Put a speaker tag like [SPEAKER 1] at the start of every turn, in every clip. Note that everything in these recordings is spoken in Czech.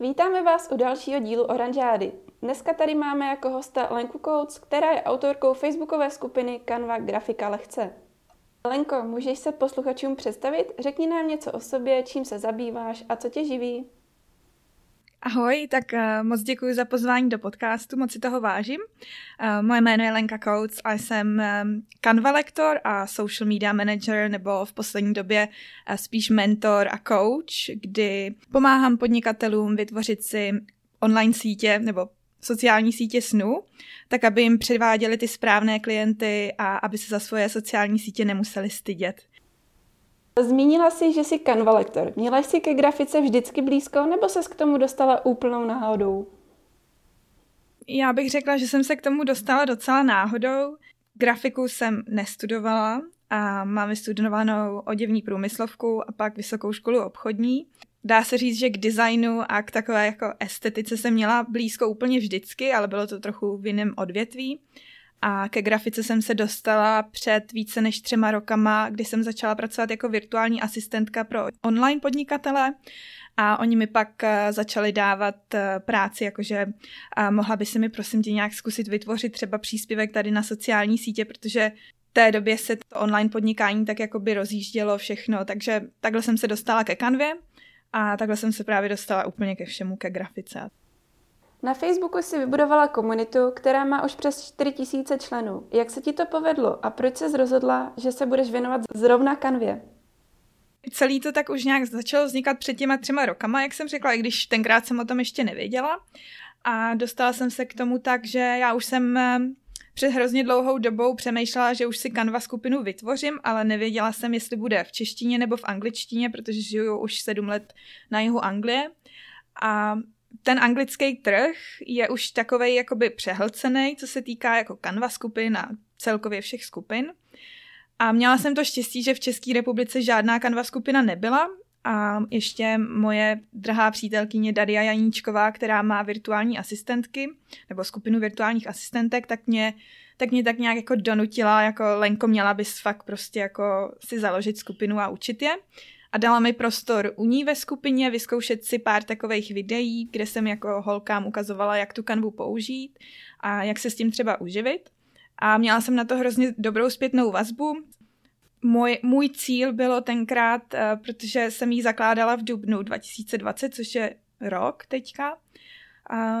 [SPEAKER 1] Vítáme vás u dalšího dílu Oranžády. Dneska tady máme jako hosta Lenku Coates, která je autorkou facebookové skupiny Canva Grafika lehce. Lenko, můžeš se posluchačům představit? Řekni nám něco o sobě, čím se zabýváš a co tě živí.
[SPEAKER 2] Ahoj, tak uh, moc děkuji za pozvání do podcastu, moc si toho vážím. Uh, moje jméno je Lenka Coates a jsem um, Canva lektor a social media manager, nebo v poslední době spíš mentor a coach, kdy pomáhám podnikatelům vytvořit si online sítě nebo sociální sítě snu, tak aby jim předváděli ty správné klienty a aby se za svoje sociální sítě nemuseli stydět.
[SPEAKER 1] Zmínila jsi, že jsi Canva lektor. Měla jsi ke grafice vždycky blízko, nebo se k tomu dostala úplnou náhodou?
[SPEAKER 2] Já bych řekla, že jsem se k tomu dostala docela náhodou. Grafiku jsem nestudovala a mám vystudovanou oděvní průmyslovku a pak vysokou školu obchodní. Dá se říct, že k designu a k takové jako estetice jsem měla blízko úplně vždycky, ale bylo to trochu v jiném odvětví. A ke grafice jsem se dostala před více než třema rokama, kdy jsem začala pracovat jako virtuální asistentka pro online podnikatele a oni mi pak eh, začali dávat eh, práci, jakože mohla by si mi prosím tě nějak zkusit vytvořit třeba příspěvek tady na sociální sítě, protože v té době se to online podnikání tak jako by rozjíždělo všechno, takže takhle jsem se dostala ke kanvě a takhle jsem se právě dostala úplně ke všemu, ke grafice.
[SPEAKER 1] Na Facebooku si vybudovala komunitu, která má už přes 4000 členů. Jak se ti to povedlo a proč se rozhodla, že se budeš věnovat zrovna kanvě?
[SPEAKER 2] Celý to tak už nějak začalo vznikat před těma třema rokama, jak jsem řekla, i když tenkrát jsem o tom ještě nevěděla. A dostala jsem se k tomu tak, že já už jsem eh, před hrozně dlouhou dobou přemýšlela, že už si Canva skupinu vytvořím, ale nevěděla jsem, jestli bude v češtině nebo v angličtině, protože žiju už sedm let na jihu Anglie. A ten anglický trh je už takový jakoby přehlcený, co se týká jako Canva skupin a celkově všech skupin. A měla jsem to štěstí, že v České republice žádná Canva skupina nebyla a ještě moje drahá přítelkyně Daria Janíčková, která má virtuální asistentky, nebo skupinu virtuálních asistentek, tak mě, tak mě tak nějak jako donutila, jako Lenko měla bys fakt prostě jako si založit skupinu a učit je a dala mi prostor u ní ve skupině vyzkoušet si pár takových videí, kde jsem jako holkám ukazovala, jak tu kanvu použít a jak se s tím třeba uživit. A měla jsem na to hrozně dobrou zpětnou vazbu. Můj, můj cíl bylo tenkrát, uh, protože jsem ji zakládala v dubnu 2020, což je rok teďka,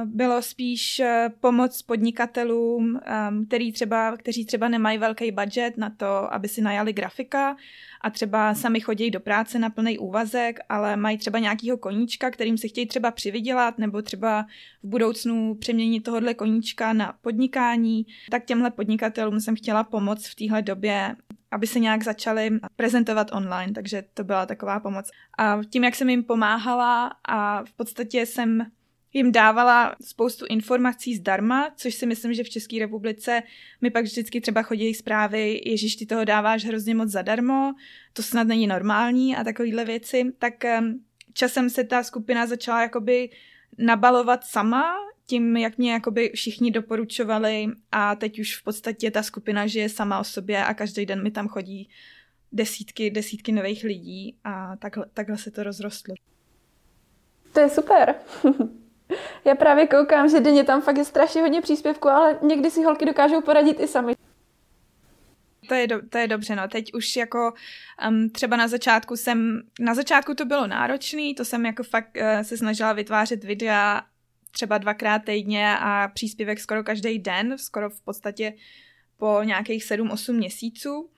[SPEAKER 2] bylo spíš eh, pomoc podnikatelům, ehm, který třeba, kteří třeba nemají velký budget na to, aby si najali grafika a třeba sami chodí do práce na plný úvazek, ale mají třeba nějakýho koníčka, kterým se chtějí třeba přivydělat nebo třeba v budoucnu přeměnit tohohle koníčka na podnikání, tak těmhle podnikatelům jsem chtěla pomoct v téhle době aby se nějak začali prezentovat online, takže to byla taková pomoc. A tím, jak jsem jim pomáhala a v podstatě jsem jim dávala spoustu informací zdarma, což si myslím, že v České republice mi pak vždycky třeba chodí zprávy, ježiš, ty toho dáváš hrozně moc zadarmo, to snad není normální a takovéhle věci, tak časem se ta skupina začala jakoby nabalovat sama, tím, jak mě jakoby všichni doporučovali a teď už v podstatě ta skupina žije sama o sobě a každý den mi tam chodí desítky, desítky nových lidí a takhle, takhle se to rozrostlo.
[SPEAKER 1] To je super. Já právě koukám, že denně tam fakt je strašně hodně příspěvků, ale někdy si holky dokážou poradit i sami.
[SPEAKER 2] To je, do, to je dobře, no. Teď už jako um, třeba na začátku jsem, na začátku to bylo náročný, to jsem jako fakt uh, se snažila vytvářet videa třeba dvakrát týdně a příspěvek skoro každý den, skoro v podstatě po nějakých 7-8 měsíců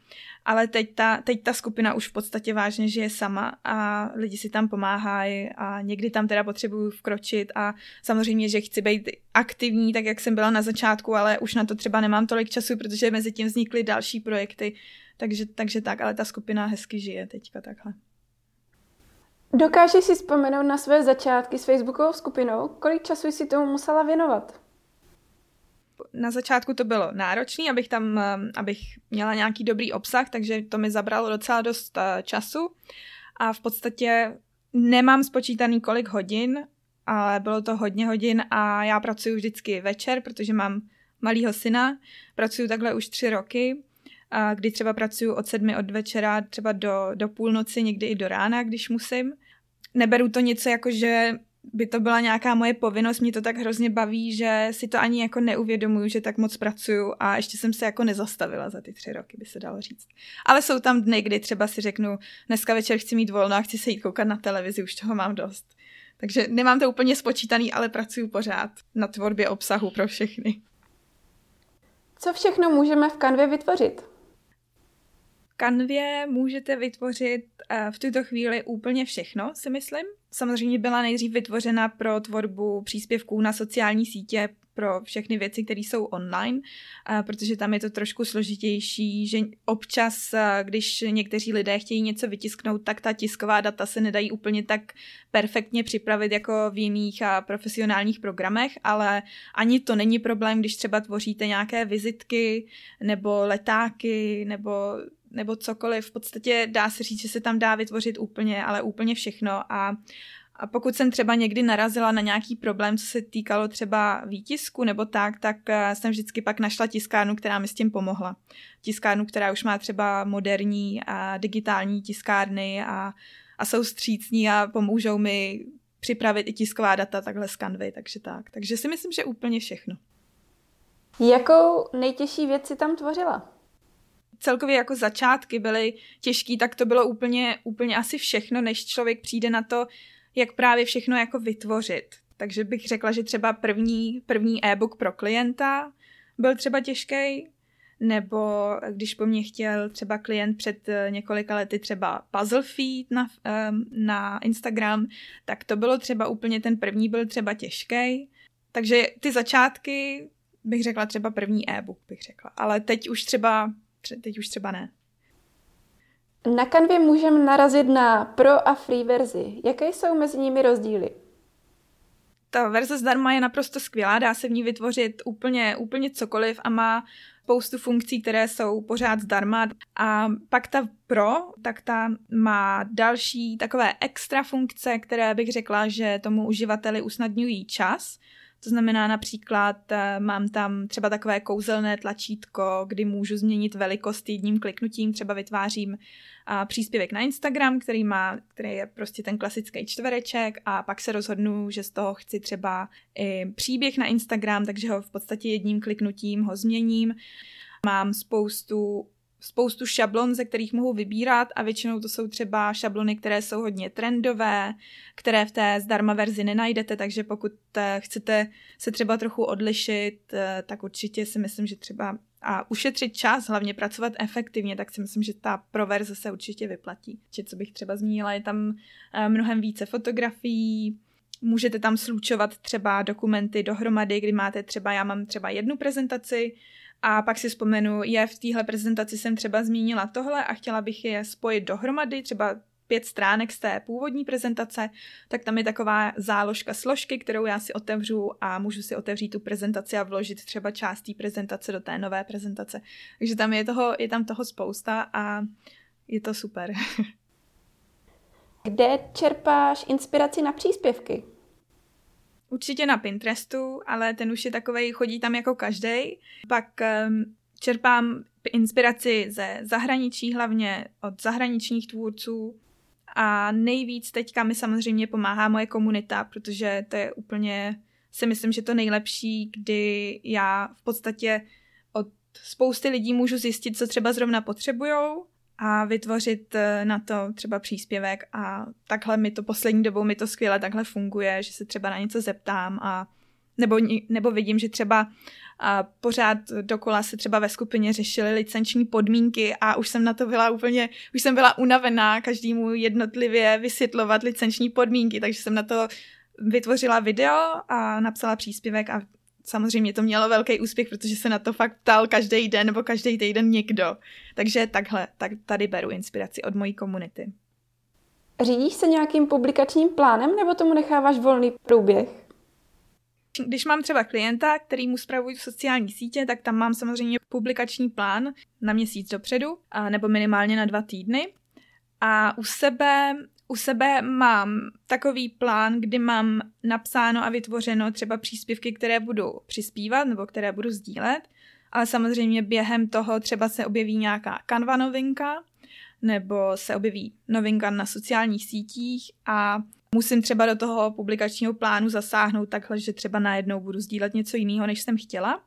[SPEAKER 2] ale teď ta, teď ta skupina už v podstatě vážně žije sama a lidi si tam pomáhají a někdy tam teda potřebuju vkročit a samozřejmě, že chci být aktivní, tak jak jsem byla na začátku, ale už na to třeba nemám tolik času, protože mezi tím vznikly další projekty, takže, takže tak, ale ta skupina hezky žije teďka takhle.
[SPEAKER 1] Dokážeš si vzpomenout na své začátky s Facebookovou skupinou? Kolik času jsi tomu musela věnovat?
[SPEAKER 2] Na začátku to bylo náročné, abych tam, eh, abych měla nějaký dobrý obsah, takže to mi zabralo docela dost eh, času a v podstatě nemám spočítaný kolik hodin, ale bylo to hodně hodin a já pracuji vždycky večer, protože mám malýho syna, pracuji takhle už tři roky, kdy třeba pracuji od sedmi od večera třeba do, do půlnoci, někdy i do rána, když musím. Neberu to něco jako, že by to byla nějaká moje povinnost, mě to tak hrozně baví, že si to ani jako neuvědomuju, že tak moc pracuju a ještě jsem se jako nezastavila za ty tři roky, by se dalo říct. Ale jsou tam dny, kdy třeba si řeknu, dneska večer chci mít volno a chci se jít koukat na televizi, už toho mám dost. Takže nemám to úplně spočítaný, ale pracuju pořád na tvorbě obsahu pro všechny.
[SPEAKER 1] Co všechno můžeme v kanvě vytvořit?
[SPEAKER 2] V kanvě můžete vytvořit uh, v tuto chvíli úplně všechno, si myslím samozřejmě byla nejdřív vytvořena pro tvorbu příspěvků na sociální sítě pro všechny věci, které jsou online, protože tam je to trošku složitější, že občas, když někteří lidé chtějí něco vytisknout, tak ta tisková data se nedají úplně tak perfektně připravit jako v jiných profesionálních programech, ale ani to není problém, když třeba tvoříte nějaké vizitky nebo letáky nebo nebo cokoliv. V podstatě dá se říct, že se tam dá vytvořit úplně, ale úplně všechno a a pokud jsem třeba někdy narazila na nějaký problém, co se týkalo třeba výtisku nebo tak, tak eh, jsem vždycky pak našla tiskárnu, která mi s tím pomohla. Tiskárnu, která už má třeba moderní a digitální tiskárny a, a jsou střícní a pomůžou mi připravit i tisková data takhle z Canvy, takže tak. Takže si myslím, že úplně všechno.
[SPEAKER 1] Jakou nejtěžší věc si tam tvořila?
[SPEAKER 2] Celkově jako začátky byly těžký, tak to bylo úplně, úplně asi všechno, než člověk přijde na to, jak právě všechno jako vytvořit. Takže bych řekla, že třeba první, první e-book pro klienta byl třeba těžký, nebo když po mně chtěl třeba klient před eh, několika lety třeba puzzle feed na, na Instagram, tak to bylo třeba úplně, ten první byl třeba těžký. Takže ty začátky bych řekla třeba první e-book bych řekla, ale teď už třeba teď už třeba ne.
[SPEAKER 1] Na kanvě můžeme narazit na pro a free verzi. Jaké jsou mezi nimi rozdíly?
[SPEAKER 2] Ta verze zdarma je naprosto skvělá, dá se v ní vytvořit úplně, úplně cokoliv a má spoustu funkcí, které jsou pořád zdarma. A pak ta Pro, tak ta má další takové extra funkce, které bych řekla, že tomu uživateli usnadňují čas. To znamená například, eh, mám tam třeba takové kouzelné tlačítko, kdy můžu změnit velikost jedním kliknutím, třeba vytvářím příspěvek na Instagram, který má, který je prostě ten klasický čtvereček a pak se rozhodnu, že z toho chci třeba i příběh na Instagram, takže ho v podstatě jedním kliknutím ho změním. Mám spoustu spoustu šablon, ze kterých mohu vybírat a většinou to jsou třeba šablony, které jsou hodně trendové, které v té zdarma verzi nenajdete, takže pokud eh, chcete se třeba trochu odlišit, eh, tak určitě si myslím, že třeba a ušetřit čas, hlavně pracovat efektivně, tak si myslím, že ta proverze se určitě vyplatí. Či co bych třeba zmínila, je tam eh, mnohem více fotografií, můžete tam slučovat třeba dokumenty dohromady, kdy máte třeba, já mám třeba jednu prezentaci, a pak si vzpomenu, je v téhle prezentaci jsem třeba zmínila tohle a chtěla bych je spojit dohromady, třeba pět stránek z té původní prezentace, tak tam je taková záložka složky, kterou já si otevřu a můžu si otevřít tu prezentaci a vložit třeba část té prezentace do té nové prezentace. Takže tam je, toho, je tam toho spousta a je to super.
[SPEAKER 1] Kde čerpáš inspiraci na příspěvky?
[SPEAKER 2] Určitě na Pinterestu, ale ten už je takovej, chodí tam jako každý. Pak um, čerpám inspiraci ze zahraničí, hlavně od zahraničních tvůrců. A nejvíc teďka mi samozřejmě pomáhá moje komunita, protože to je úplně, si myslím, že to nejlepší, kdy já v podstatě od spousty lidí můžu zjistit, co třeba zrovna potřebujou a vytvořit eh, na to třeba příspěvek a takhle mi to poslední dobou mi to skvěle takhle funguje, že se třeba na něco zeptám a nebo, nebo vidím, že třeba a pořád dokola se třeba ve skupině řešily licenční podmínky a už jsem na to byla úplně, už jsem byla unavená každému jednotlivě vysvětlovat licenční podmínky, takže jsem na to vytvořila video a napsala příspěvek a samozřejmě to mělo velký úspěch, protože se na to fakt ptal každý den nebo každý týden někdo. Takže takhle, tak tady beru inspiraci od mojí komunity.
[SPEAKER 1] Řídíš se nějakým publikačním plánem nebo tomu necháváš volný průběh?
[SPEAKER 2] Když mám třeba klienta, který mu spravují sociální sítě, tak tam mám samozřejmě publikační plán na měsíc dopředu, a nebo minimálně na dva týdny. A u sebe u sebe mám takový plán, kdy mám napsáno a vytvořeno třeba příspěvky, které budu přispívat nebo které budu sdílet, ale samozřejmě během toho třeba se objeví nějaká kanva novinka, nebo se objeví novinka na sociálních sítích a musím třeba do toho publikačního plánu zasáhnout takhle, že třeba najednou budu sdílet něco jiného, než jsem chtěla.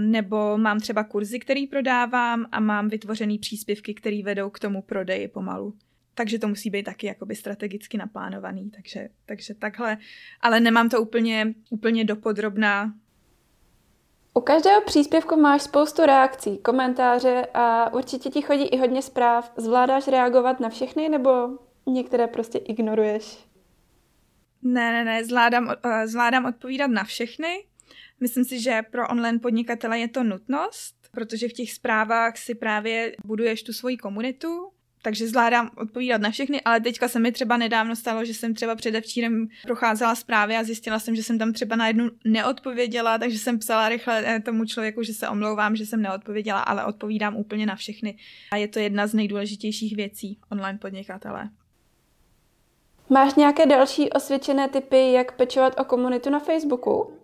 [SPEAKER 2] Nebo mám třeba kurzy, který prodávám a mám vytvořený příspěvky, které vedou k tomu prodeji pomalu. Takže to musí být taky jakoby strategicky naplánovaný, takže, takže takhle. Ale nemám to úplně, úplně dopodrobná.
[SPEAKER 1] U každého příspěvku máš spoustu reakcí, komentáře a určitě ti chodí i hodně zpráv. Zvládáš reagovat na všechny nebo některé prostě ignoruješ?
[SPEAKER 2] Ne, ne, ne, zvládám, uh, zvládám odpovídat na všechny. Myslím si, že pro online podnikatele je to nutnost, protože v těch zprávách si právě buduješ tu svoji komunitu, takže zvládám odpovídat na všechny, ale teďka se mi třeba nedávno stalo, že jsem třeba předevčírem procházela zprávy a zjistila jsem, že jsem tam třeba na jednu neodpověděla, takže jsem psala rychle eh, tomu člověku, že se omlouvám, že jsem neodpověděla, ale odpovídám úplně na všechny. A je to jedna z nejdůležitějších věcí online podnikatele.
[SPEAKER 1] Máš nějaké další osvědčené typy, jak pečovat o komunitu na Facebooku?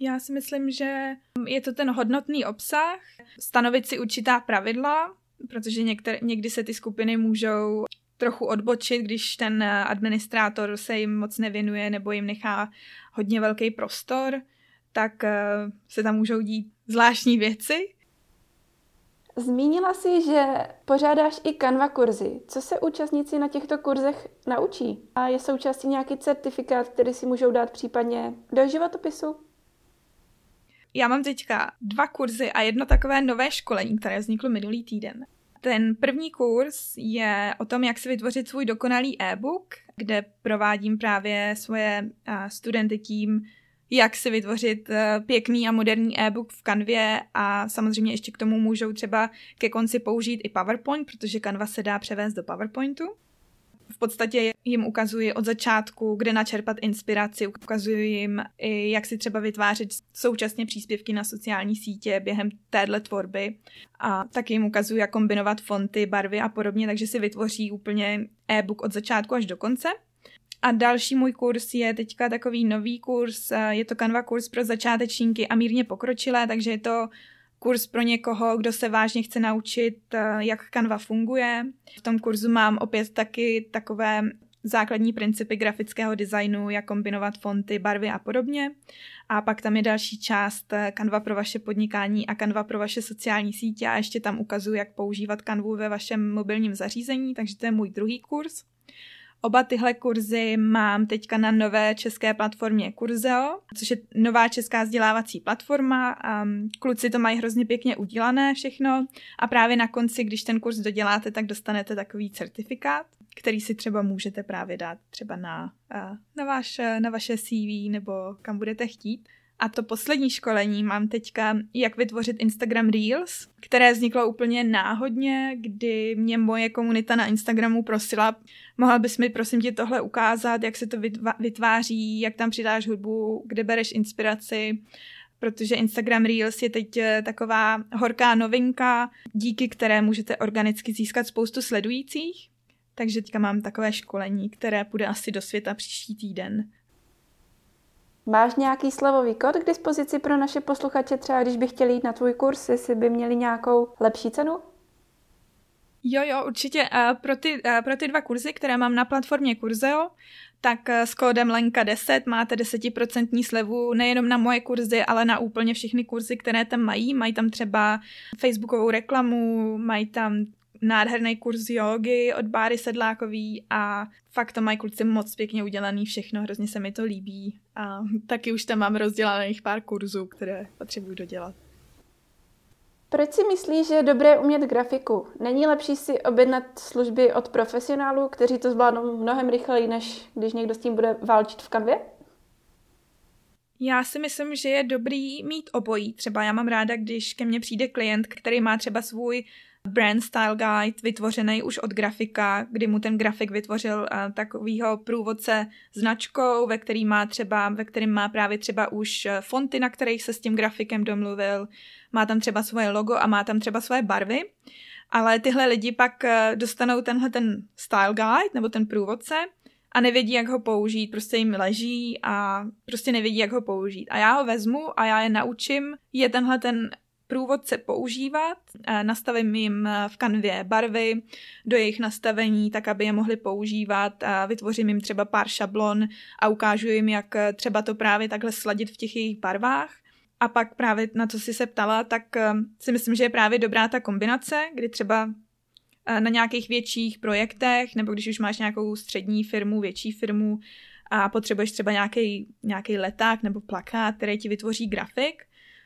[SPEAKER 2] Já si myslím, že je to ten hodnotný obsah, stanovit si určitá pravidla, protože některé, někdy se ty skupiny můžou trochu odbočit, když ten administrátor se jim moc nevěnuje nebo jim nechá hodně velký prostor, tak eh, se tam můžou dít zvláštní věci.
[SPEAKER 1] Zmínila jsi, že pořádáš i Canva kurzy. Co se účastníci na těchto kurzech naučí? A je součástí nějaký certifikát, který si můžou dát případně do životopisu?
[SPEAKER 2] Já mám teďka dva kurzy a jedno takové nové školení, které vzniklo minulý týden. Ten první kurz je o tom, jak si vytvořit svůj dokonalý e-book, kde provádím právě svoje studenty tím, jak si vytvořit e, pěkný a moderní e-book v Canvě a samozřejmě ještě k tomu můžou třeba ke konci použít i PowerPoint, protože Canva se dá převést do PowerPointu podstatě jim ukazuji od začátku, kde načerpat inspiraci, ukazuji jim, jak si třeba vytvářet současně příspěvky na sociální sítě během téhle tvorby a taky jim ukazuji, jak kombinovat fonty, barvy a podobně, takže si vytvoří úplně e-book od začátku až do konce. A další můj kurz je teďka takový nový kurz, je to Canva kurz pro začátečníky a mírně pokročilé, takže je to kurz pro někoho, kdo se vážně chce naučit, eh, jak Canva funguje. V tom kurzu mám opět taky takové základní principy grafického designu, jak kombinovat fonty, barvy a podobně. A pak tam je další část eh, Canva pro vaše podnikání a Canva pro vaše sociální sítě a ještě tam ukazuju, jak používat Canvu ve vašem mobilním zařízení, takže to je můj druhý kurz. Oba tyhle kurzy mám teďka na nové české platformě Kurzeo, což je nová česká vzdělávací platforma. Um, kluci to mají hrozně pěkně udělané všechno a právě na konci, když ten kurz doděláte, tak dostanete takový certifikát, který si třeba můžete právě dát třeba na, na, vaš, na vaše CV nebo kam budete chtít. A to poslední školení mám teďka, jak vytvořit Instagram Reels, které vzniklo úplně náhodně, kdy mě moje komunita na Instagramu prosila, mohla bys mi prosím tě tohle ukázat, jak se to vytváří, jak tam přidáš hudbu, kde bereš inspiraci, protože Instagram Reels je teď eh, taková horká novinka, díky které můžete organicky získat spoustu sledujících. Takže teďka mám takové školení, které půjde asi do světa příští týden.
[SPEAKER 1] Máš nějaký slovový kód k dispozici pro naše posluchače, třeba když by chtěli jít na tvůj kurz, jestli by měli nějakou lepší cenu?
[SPEAKER 2] Jo, jo, určitě. Pro ty, pro ty dva kurzy, které mám na platformě Kurzeo, tak s kódem Lenka10 máte 10% slevu nejenom na moje kurzy, ale na úplně všechny kurzy, které tam mají. Mají tam třeba facebookovou reklamu, mají tam nádherný kurz jogy od Báry Sedlákový a fakt to mají kluci moc pěkně udělaný všechno, hrozně se mi to líbí a taky už tam mám rozdělaných pár kurzů, které potřebuji dodělat.
[SPEAKER 1] Proč si myslíš, že je dobré umět grafiku? Není lepší si objednat služby od profesionálů, kteří to zvládnou mnohem rychleji, než když někdo s tím bude válčit v kanvě?
[SPEAKER 2] Já si myslím, že je dobrý mít obojí. Třeba já mám ráda, když ke mně přijde klient, který má třeba svůj brand style guide vytvořený už od grafika, kdy mu ten grafik vytvořil uh, takovýho průvodce značkou, ve který má třeba, ve kterým má právě třeba už eh, fonty, na kterých se s tím grafikem domluvil, má tam třeba svoje logo a má tam třeba svoje barvy. Ale tyhle lidi pak uh, dostanou tenhle ten style guide nebo ten průvodce a nevědí, jak ho použít, prostě jim leží a prostě nevědí, jak ho použít. A já ho vezmu a já je naučím, je tenhle ten průvodce používat, nastavím jim v kanvě barvy do jejich nastavení, tak aby je mohli používat vytvořím jim třeba pár šablon a ukážu jim, jak třeba to právě takhle sladit v těch jejich barvách. A pak právě na co jsi se ptala, tak si myslím, že je právě dobrá ta kombinace, kdy třeba na nějakých větších projektech, nebo když už máš nějakou střední firmu, větší firmu a potřebuješ třeba nějaký, nějaký leták nebo plakát, který ti vytvoří grafik,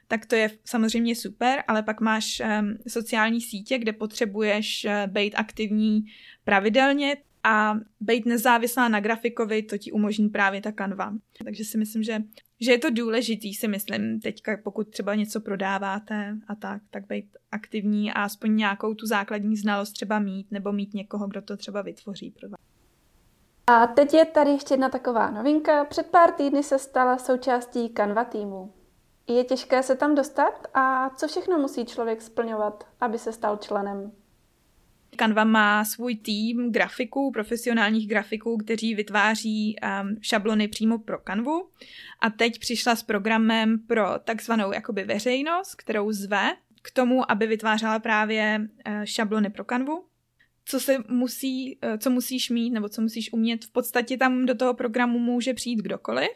[SPEAKER 2] tak to je samozřejmě super, ale pak máš um, sociální sítě, kde potřebuješ uh, být aktivní pravidelně a být nezávislá na grafikovi, to ti umožní právě ta kanva. Takže si myslím, že, že je to důležitý, si myslím, teďka pokud třeba něco prodáváte a tak, tak být aktivní a aspoň nějakou tu základní znalost třeba mít, nebo mít někoho, kdo to třeba vytvoří pro vás.
[SPEAKER 1] A teď je tady ještě jedna taková novinka. Před pár týdny se stala součástí Canva týmu. Je těžké se tam dostat a co všechno musí člověk splňovat, aby se stal členem?
[SPEAKER 2] Canva má svůj tým grafiků, profesionálních grafiků, kteří vytváří um, šablony přímo pro Canvu. A teď přišla s programem pro takzvanou jakoby veřejnost, kterou zve k tomu, aby vytvářela právě uh, šablony pro Canvu co se musí, uh, co musíš mít nebo co musíš umět. V podstatě tam do toho programu může přijít kdokoliv,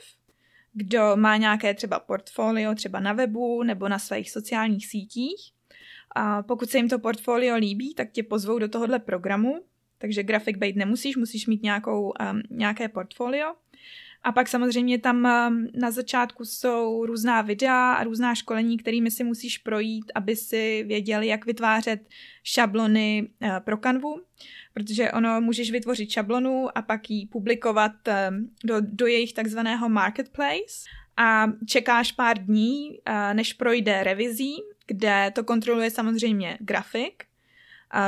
[SPEAKER 2] kdo má nějaké třeba portfolio třeba na webu nebo na svých sociálních sítích. A pokud se jim to portfolio líbí, tak tě pozvou do tohohle programu, takže grafik být nemusíš, musíš mít nějakou, um, nějaké portfolio. A pak samozřejmě tam um, na začátku jsou různá videa a různá školení, kterými si musíš projít, aby si věděl, jak vytvářet šablony uh, pro kanvu. Protože ono můžeš vytvořit šablonu a pak ji publikovat um, do, do jejich takzvaného marketplace. A čekáš pár dní, uh, než projde revizí, kde to kontroluje samozřejmě grafik,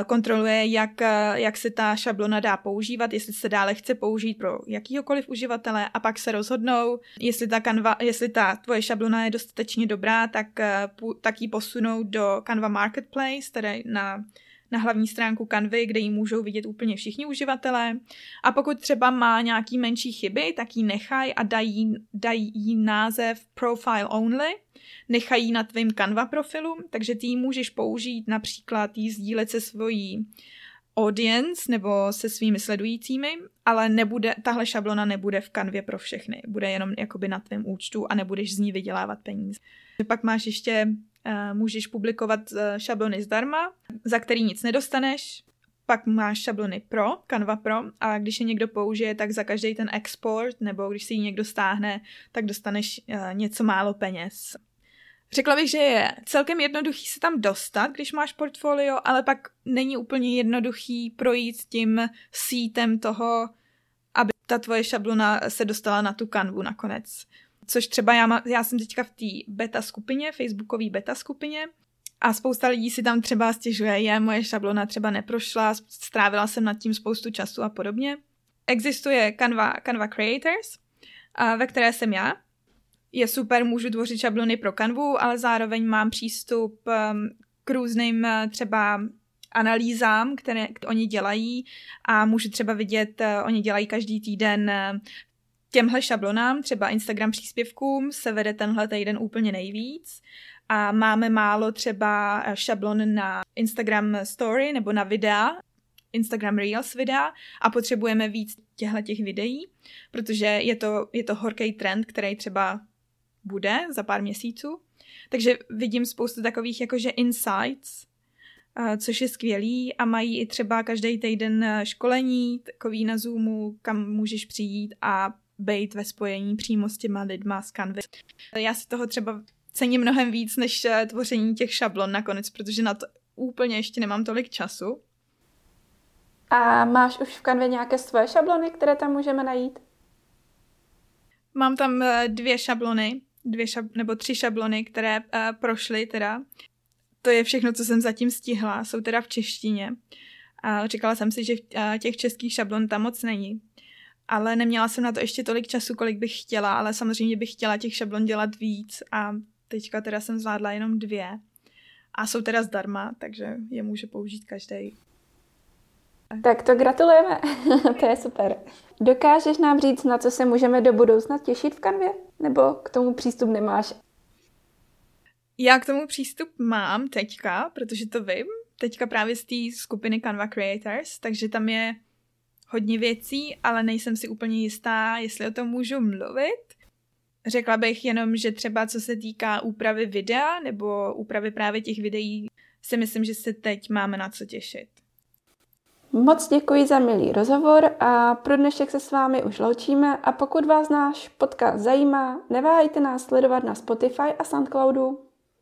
[SPEAKER 2] kontroluje, jak, jak se ta šablona dá používat, jestli se dále chce použít pro jakýhokoliv uživatele a pak se rozhodnou, jestli ta, Canva, jestli ta tvoje šablona je dostatečně dobrá, tak, tak ji posunou do Canva Marketplace, tedy na na hlavní stránku Canvy, kde ji můžou vidět úplně všichni uživatelé. A pokud třeba má nějaký menší chyby, tak ji nechají a dají, dají jí název Profile Only, nechají na tvém Canva profilu, takže ty ji můžeš použít například jí sdílet se svojí audience nebo se svými sledujícími, ale nebude, tahle šablona nebude v kanvě pro všechny. Bude jenom jakoby na tvém účtu a nebudeš z ní vydělávat peníze. Pak máš ještě můžeš publikovat eh, šablony zdarma, za který nic nedostaneš, pak máš šablony pro, Canva Pro a když je někdo použije, tak za každý ten export nebo když si ji někdo stáhne, tak dostaneš uh, něco málo peněz. Řekla bych, že je celkem jednoduchý se tam dostat, když máš portfolio, ale pak není úplně jednoduchý projít tím sítem toho, aby ta tvoje šablona se dostala na tu kanvu nakonec. Což třeba já, má, já jsem teďka v té beta skupině, facebookové beta skupině, a spousta lidí si tam třeba stěžuje, je, moje šablona třeba neprošla, strávila jsem nad tím spoustu času a podobně. Existuje Canva, Canva Creators, a ve které jsem já. Je super, můžu tvořit šablony pro Canvu, ale zároveň mám přístup um, k různým uh, třeba analýzám, které oni dělají a můžu třeba vidět, uh, oni dělají každý týden uh, těmhle šablonám, třeba Instagram příspěvkům, se vede tenhle týden úplně nejvíc a máme málo třeba šablon na Instagram story nebo na videa, Instagram Reels videa a potřebujeme víc těchto těch videí, protože je to, je to horký trend, který třeba bude za pár měsíců. Takže vidím spoustu takových jakože insights, což je skvělý a mají i třeba každý týden školení, takový na Zoomu, kam můžeš přijít a být ve spojení přímo s těma lidma z Canvy. Já si toho třeba cením mnohem víc než eh, tvoření těch šablon nakonec, protože na to úplně ještě nemám tolik času.
[SPEAKER 1] A máš už v kanvě nějaké svoje šablony, které tam můžeme najít?
[SPEAKER 2] Mám tam eh, dvě šablony, dvě šab, nebo tři šablony, které uh, prošly teda. To je všechno, co jsem zatím stihla. Jsou teda v češtině. A říkala jsem si, že těch českých šablon tam moc není ale neměla jsem na to ještě tolik času, kolik bych chtěla, ale samozřejmě bych chtěla těch šablon dělat víc a teďka teda jsem zvládla jenom dvě a jsou teda zdarma, takže je může použít každý.
[SPEAKER 1] Tak to gratulujeme, to je super. Dokážeš nám říct, na co se můžeme do budoucna těšit v kanvě? Nebo k tomu přístup nemáš?
[SPEAKER 2] Já k tomu přístup mám teďka, protože to vím, teďka právě z té skupiny Canva Creators, takže tam je hodně věcí, ale nejsem si úplně jistá, jestli o tom můžu mluvit. Řekla bych jenom, že třeba co se týká úpravy videa nebo úpravy právě těch videí, si myslím, že se teď máme na co těšit.
[SPEAKER 1] Moc děkuji za milý rozhovor a pro dnešek se s vámi už loučíme a pokud vás náš podcast zajímá, neváhejte nás sledovat na Spotify a Soundcloudu.